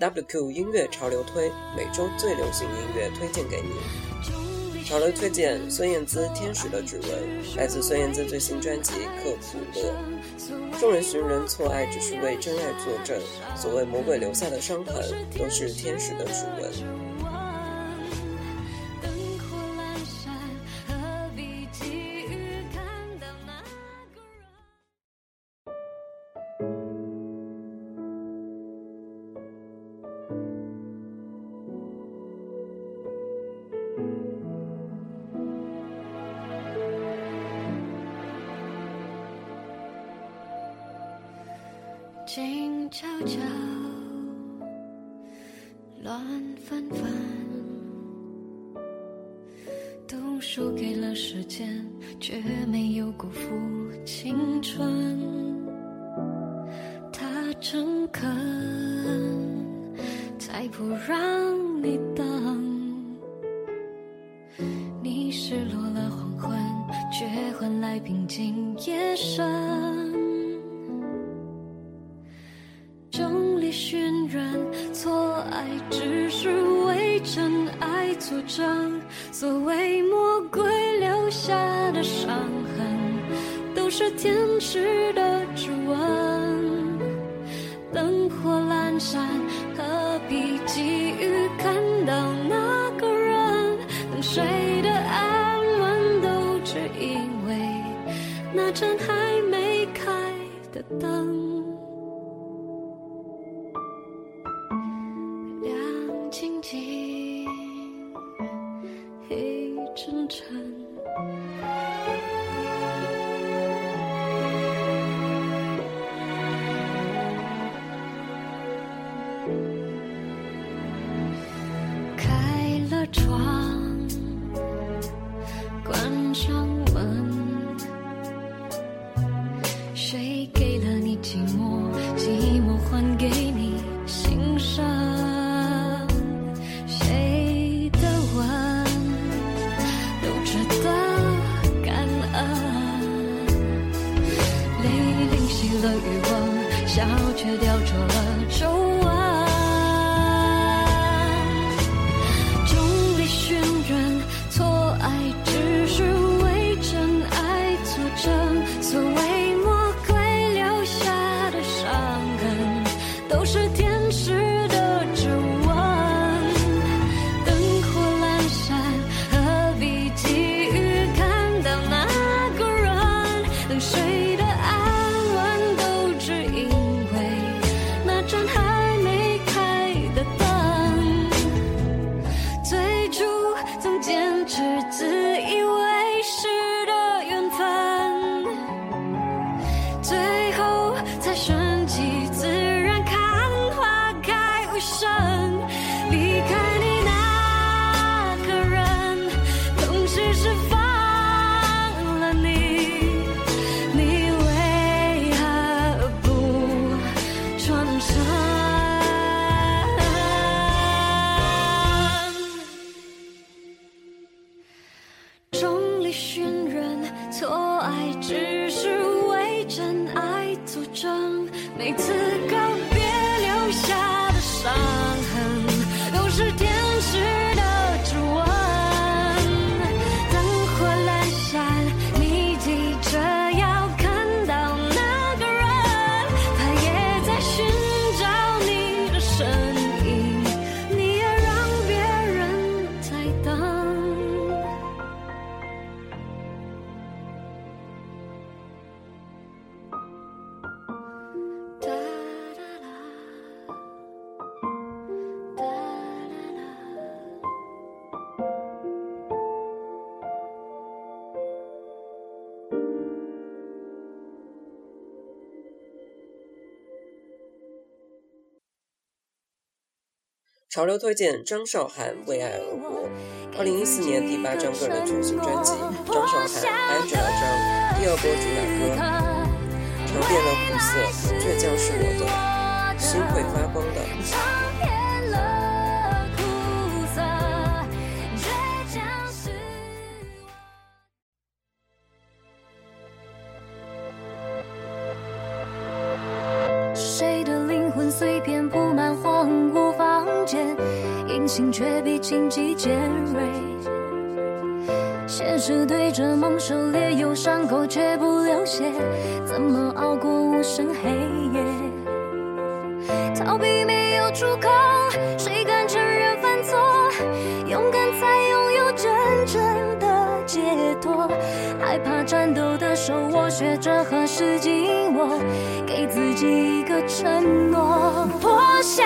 WQ 音乐潮流推每周最流行音乐推荐给你。潮流推荐：孙燕姿《天使的指纹》，来自孙燕姿最新专辑《克卜勒》。众人寻人错爱，只是为真爱作证。所谓魔鬼留下的伤痕，都是天使的指纹。组成所谓魔鬼留下的伤痕，都是天使的指纹。灯火阑珊，何必急于看到那个人？等谁的安稳都只因为那盏还没开的灯。潮流推荐：张韶涵《为爱而活》，二零一四年第八张个人全新专辑。张韶涵，Angela 张》第二波主打歌《尝遍了苦涩》，倔强是我的，心会发光的。心却比荆棘尖锐，现实对着梦狩猎，有伤口却不流血，怎么熬过无声黑夜？逃避没有出口，谁敢承认犯错？勇敢才拥有真正的解脱，害怕颤抖的手，我学着何时紧握，给自己一个承诺。破晓。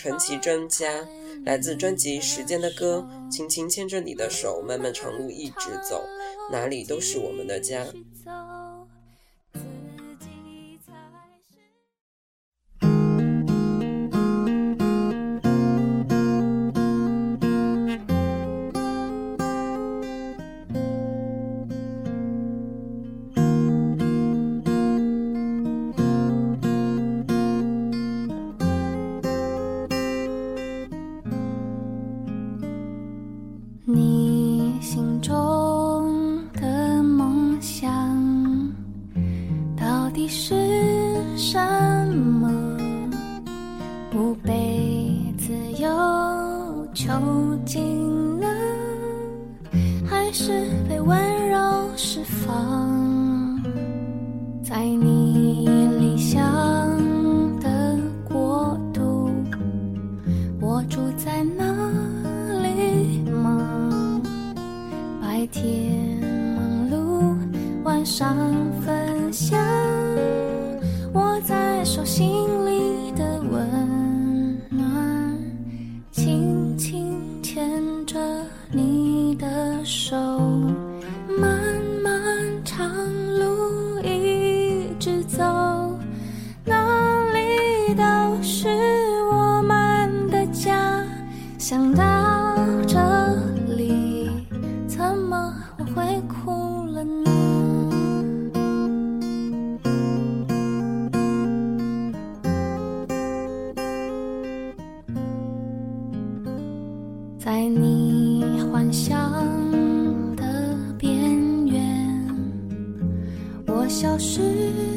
陈绮贞家，来自专辑《时间的歌》，轻轻牵着你的手，漫漫长路一直走，哪里都是我们的家。在你幻想的边缘，我消失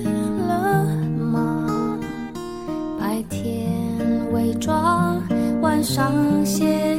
了吗？白天伪装，晚上现。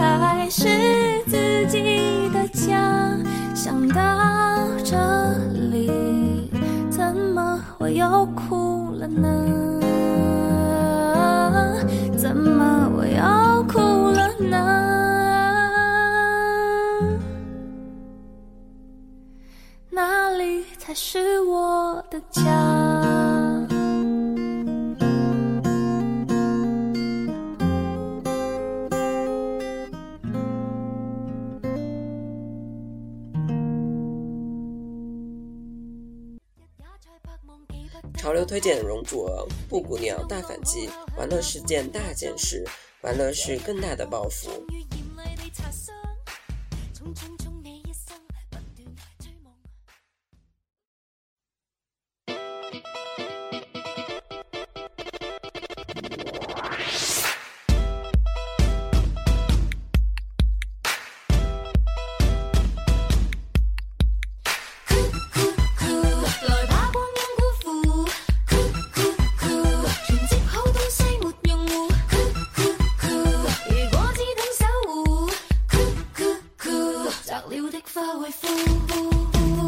才是自己的家，想到这里，怎么我又哭了呢？怎么我又哭了呢？哪里才是我的家？推荐《容祖儿、布谷鸟大反击》，玩乐是件大件事，玩乐是更大的抱负。恢复。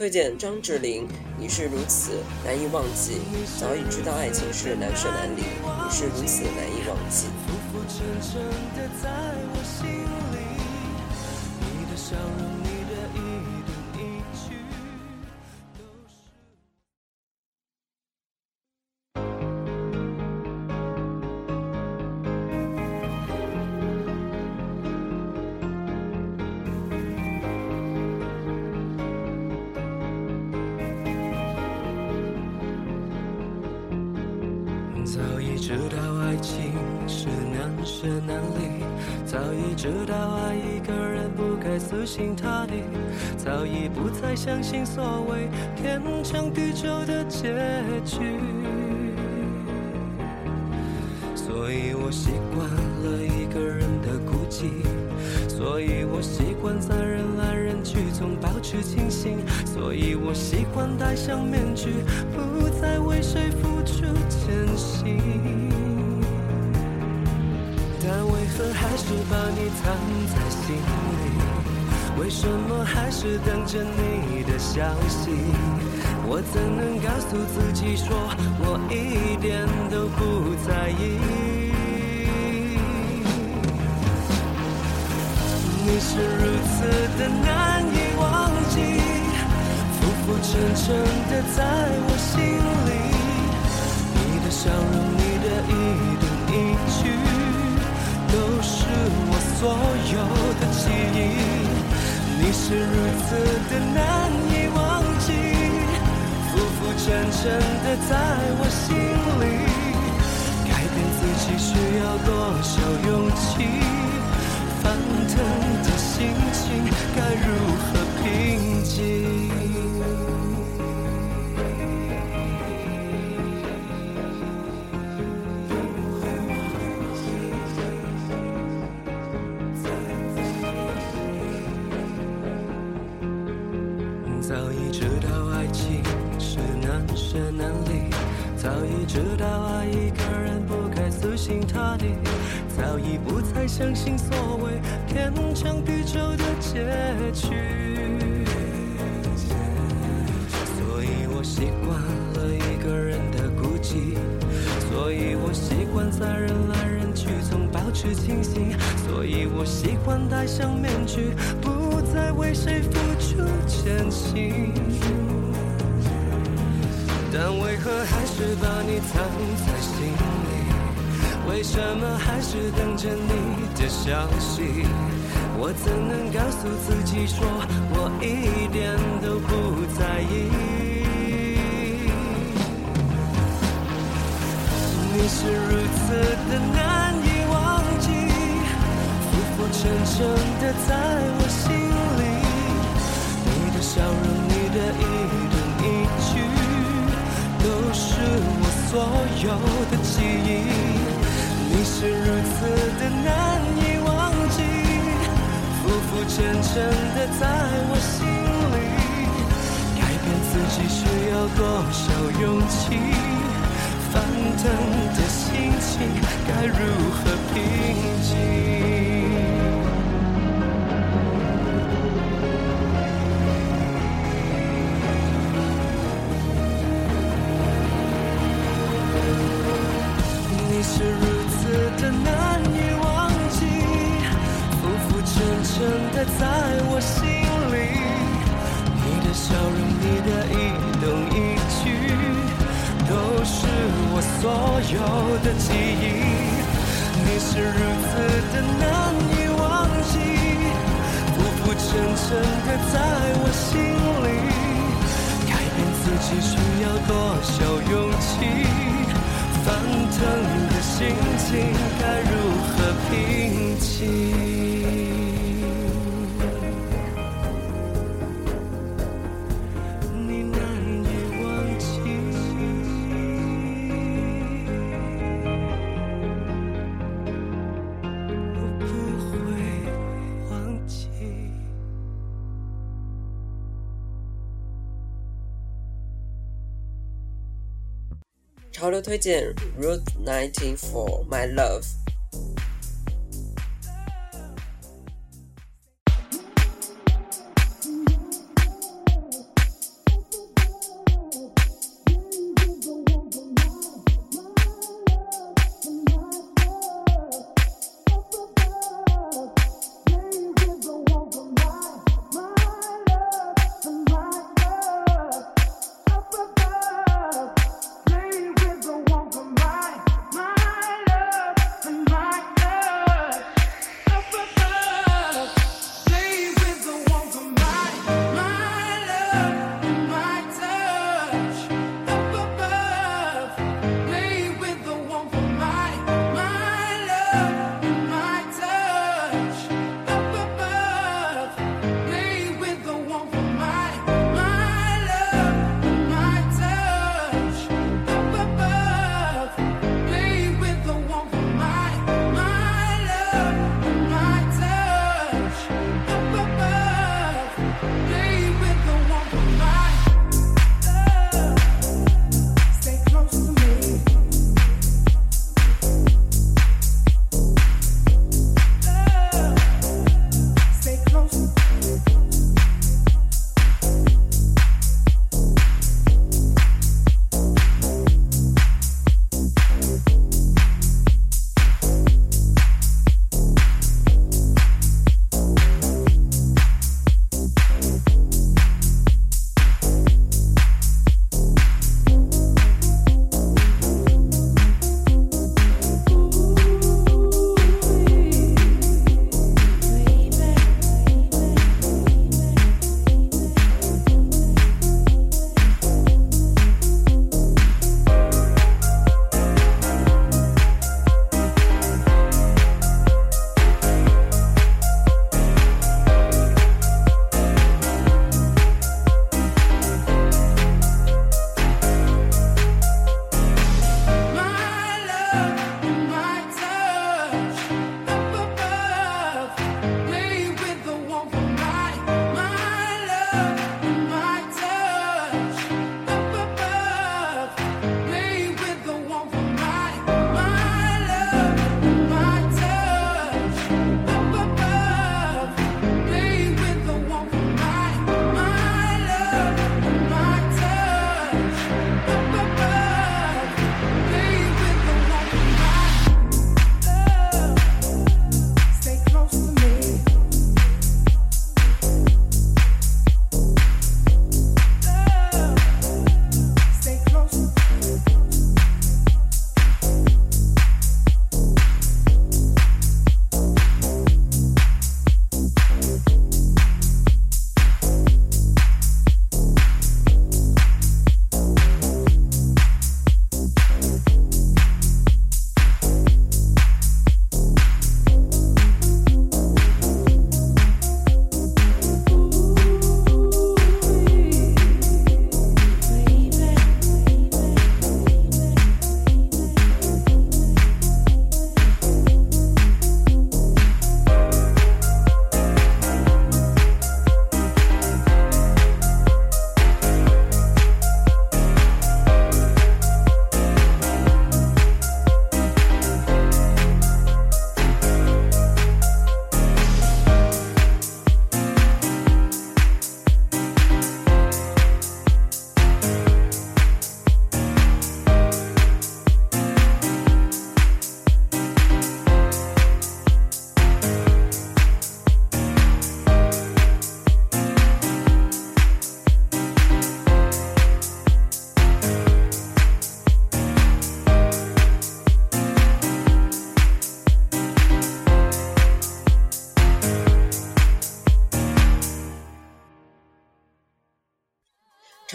推荐张智霖，你是如此难以忘记。早已知道爱情是难舍难离，你是如此难以忘记。心塌地，早已不再相信所谓天长地久的结局。所以我习惯了一个人的孤寂，所以我习惯在人来人去中保持清醒，所以我习惯戴上面具，不再为谁付出真心。但为何还是把你藏在心里？为什么还是等着你的消息？我怎能告诉自己说，我一点都不在意？你是如此的难以忘记，浮浮沉沉的在我心里。你的笑容，你的一动一举，都是我所有的记忆。你是如此的难以忘记，浮浮沉沉的在我心里。改变自己需要多少勇气？翻腾的心情该如何平静？早已知道爱一个人不该死心塌地，早已不再相信所谓天长地久的结局。所以我习惯了一个人的孤寂，所以我习惯在人来人去中保持清醒，所以我习惯戴上面具，不再为谁付出真心。但为何还是把你藏在心里？为什么还是等着你的消息？我怎能告诉自己说，我一点都不在意？你是如此的难以忘记，浮浮沉沉的在我心里。你的笑容，你的依。都是我所有的记忆，你是如此的难以忘记，浮浮沉沉的在我心里，改变自己需要多少勇气？翻腾的心情该如何？推荐 Route for My Love。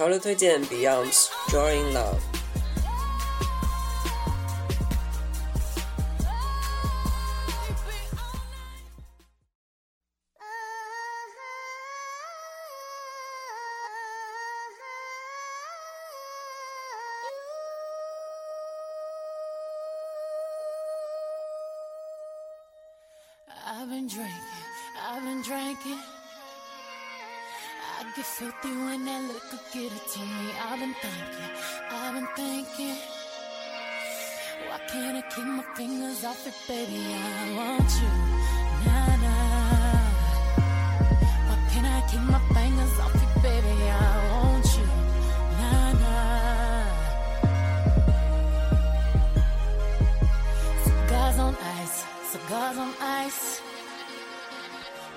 潮流推荐 Beyond's Drawing Love。Keep my fingers off it, baby. I want you. Nah, nah. Why can't I keep my fingers off it, baby? I want you. Nah, nah. Cigars on ice, cigars on ice.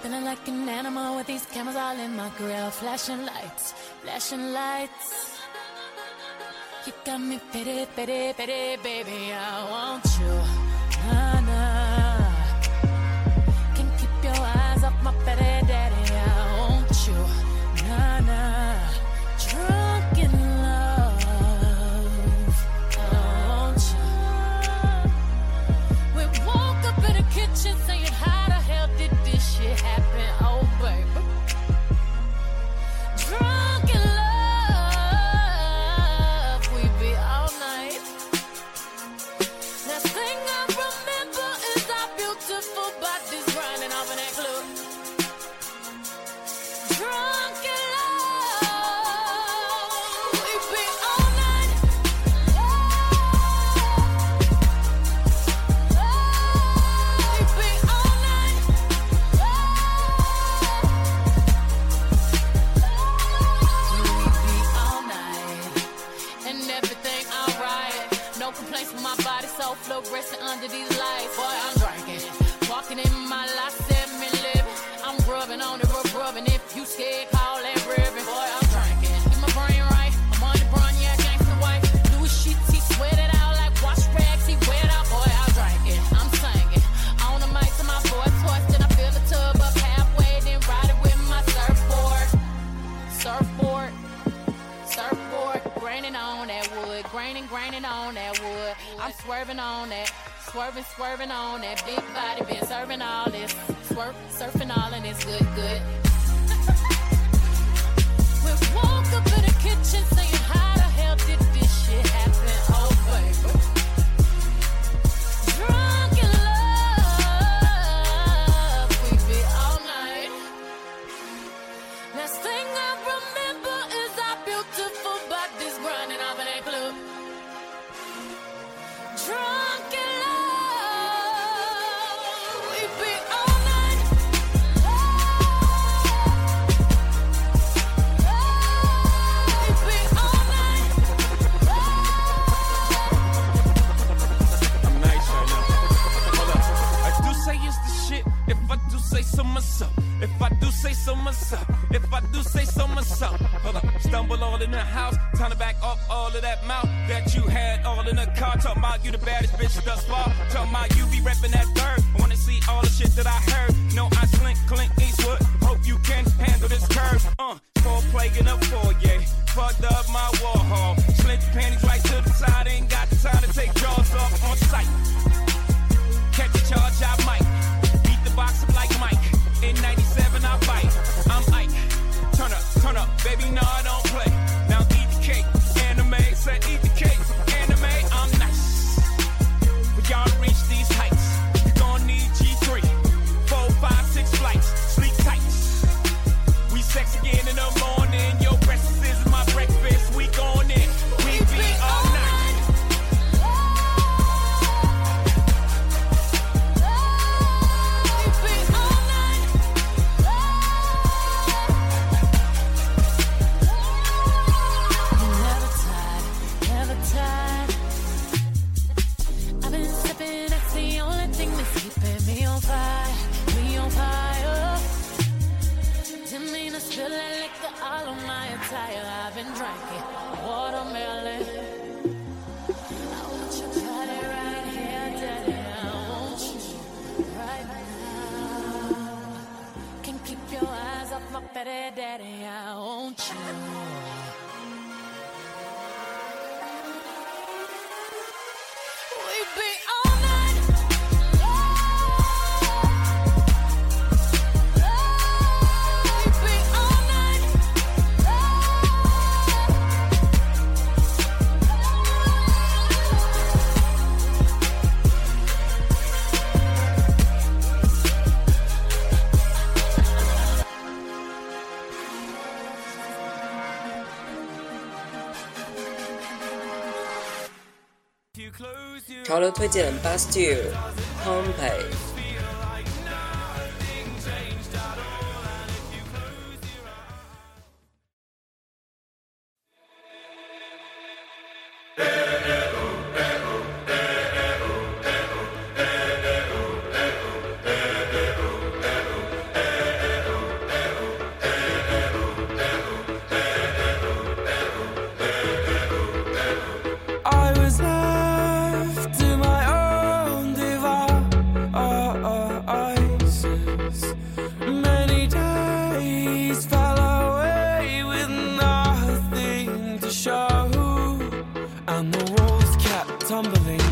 Feeling like an animal with these cameras all in my grill. Flashing lights, flashing lights. You got me pity, pity, pity, baby. I want you. Swerving, swerving on that big body, been serving all this. Swerp, surfing all and it's good, good. we walk up to the kitchen. the car, talking about you the baddest bitch thus far. Talking about you be reppin' that third. I wanna see all the shit that I heard. No, I slink, clink, Eastwood. Hope you can handle this curve. Uh, four plague in a foyer. Fucked up my war hall. Slink panties right to the side. Ain't got the time to take jaws off on sight. Catch a charge, I might. Beat the box up like Mike. In 97, I bite. I'm Ike. Turn up, turn up. Baby, no, I don't play. Now eat the cake. Anime said eat the cake. Daddy, daddy, I want you. 推荐 Bastille、p o m p e i i And the walls kept tumbling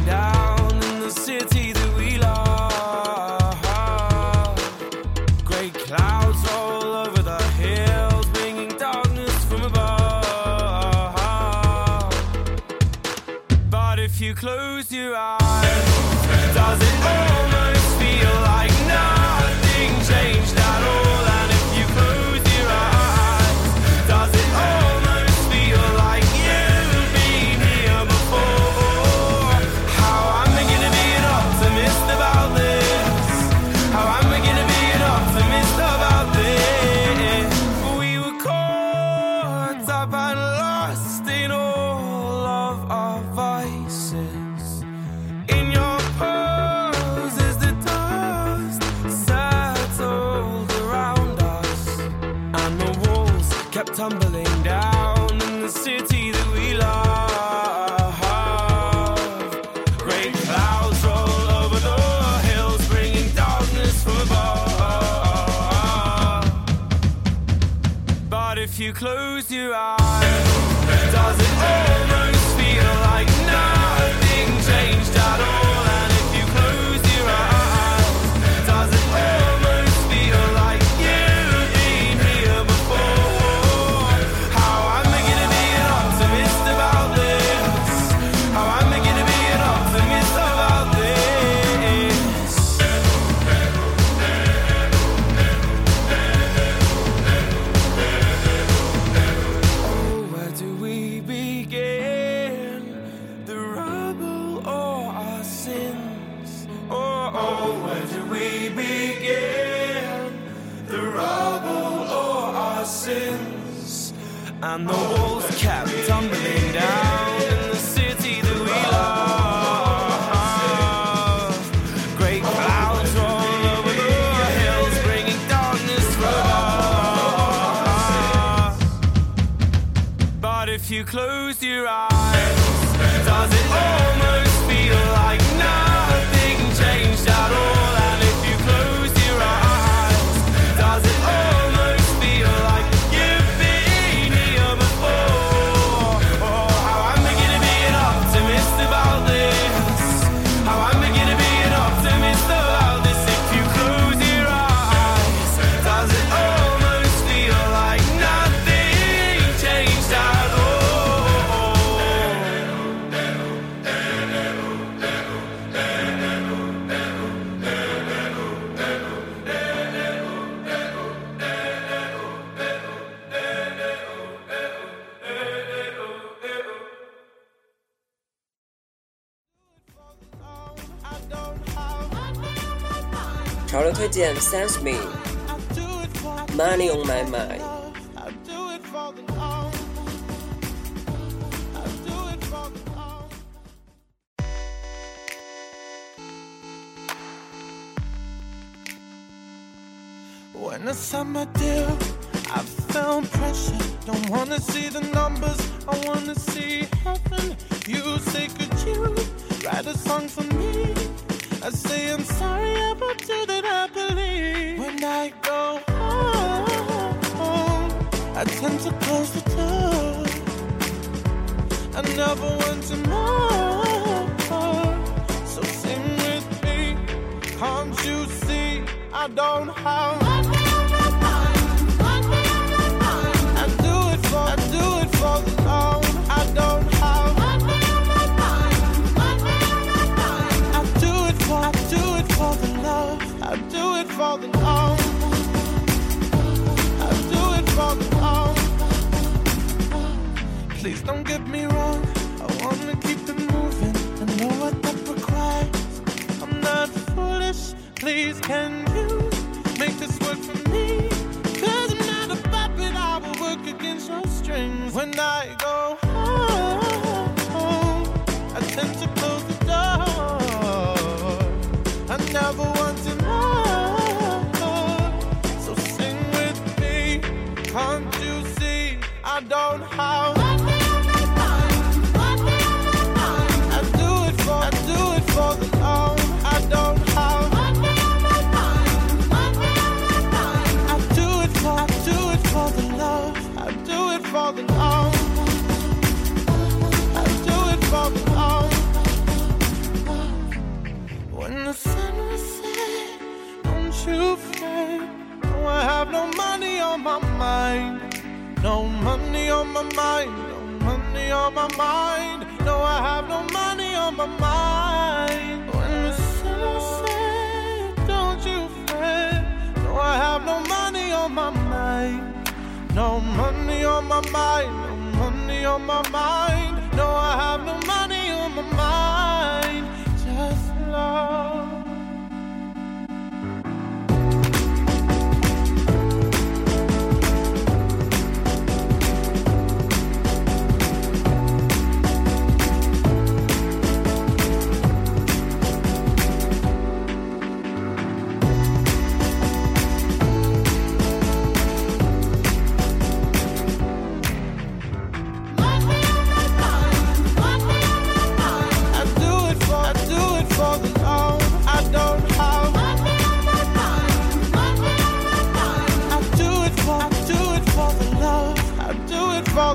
Sam Smith money on my mind. When I signed my deal, I felt pressure. Don't wanna see the numbers, I wanna see heaven. You say, could you write a song for me? I say I'm sorry up until that I believe. When I go home, I tend to close the door. I never want to know. So sing with me, can't you see? I don't have. I do it for the long. I don't Please don't get me wrong. I wanna keep it moving. I know what that requires. I'm not foolish. Please, can you make this work for me? Cause I'm not a puppet. I will work against your strings. When I go home, I tend to close the door. I never mind. No money on my mind. No money on my mind. No, I have no money on my mind. When the sunset, don't you fret. No, I have no money on my mind. No money on my mind. No money on my mind. No, I have no money on my mind. Just love.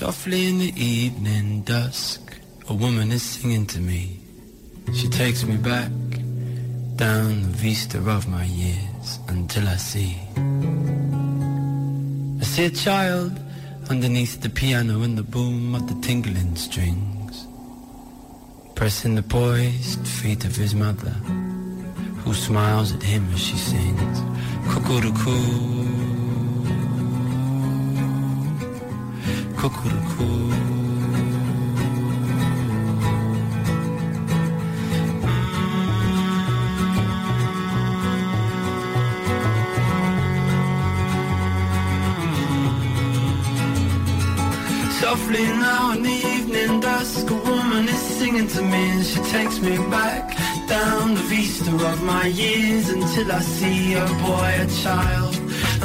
Softly in the evening dusk, a woman is singing to me. She takes me back down the vista of my years until I see. I see a child underneath the piano in the boom of the tingling strings, pressing the poised feet of his mother, who smiles at him as she sings. Cuckoo-to-coo, cuckoo. Softly now in the evening dusk, a woman is singing to me and she takes me back down the vista of my years until I see a boy, a child.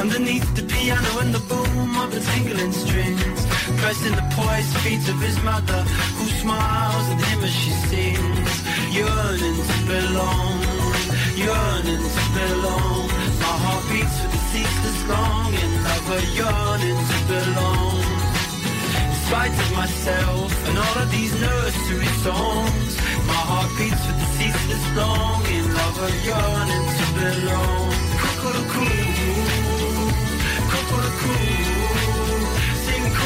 Underneath the piano and the boom of the tingling strings, pressing the poised feet of his mother, who smiles at him as she sings, yearning to belong, yearning to belong. My heart beats with a ceaseless longing, love a yearning to belong. In spite of myself and all of these nursery songs, my heart beats with a ceaseless longing, love a yearning to belong. Cuckoo, cuckoo, cuckoo, cuckoo.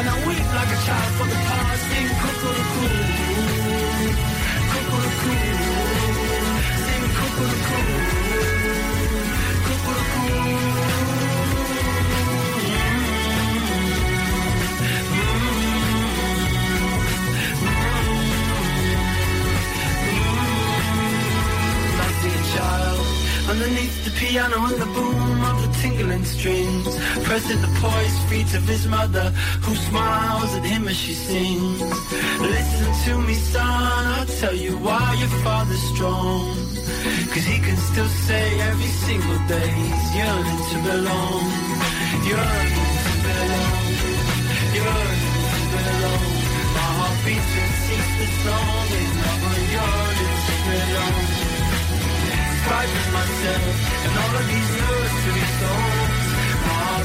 And I weep like a child for the past in Cuckoo Sing Cuckoo Cuckoo underneath the piano and the boom of the tingling string earth and the poised feet of his mother who smiles at him as she sings. Listen to me, son, I'll tell you why your father's strong. Cause he can still say every single day he's yearning to belong. Yearning to belong. Yearning to belong. My heart beats and sings the song in love on yearning to belong. Fighting myself and all of these nursery songs.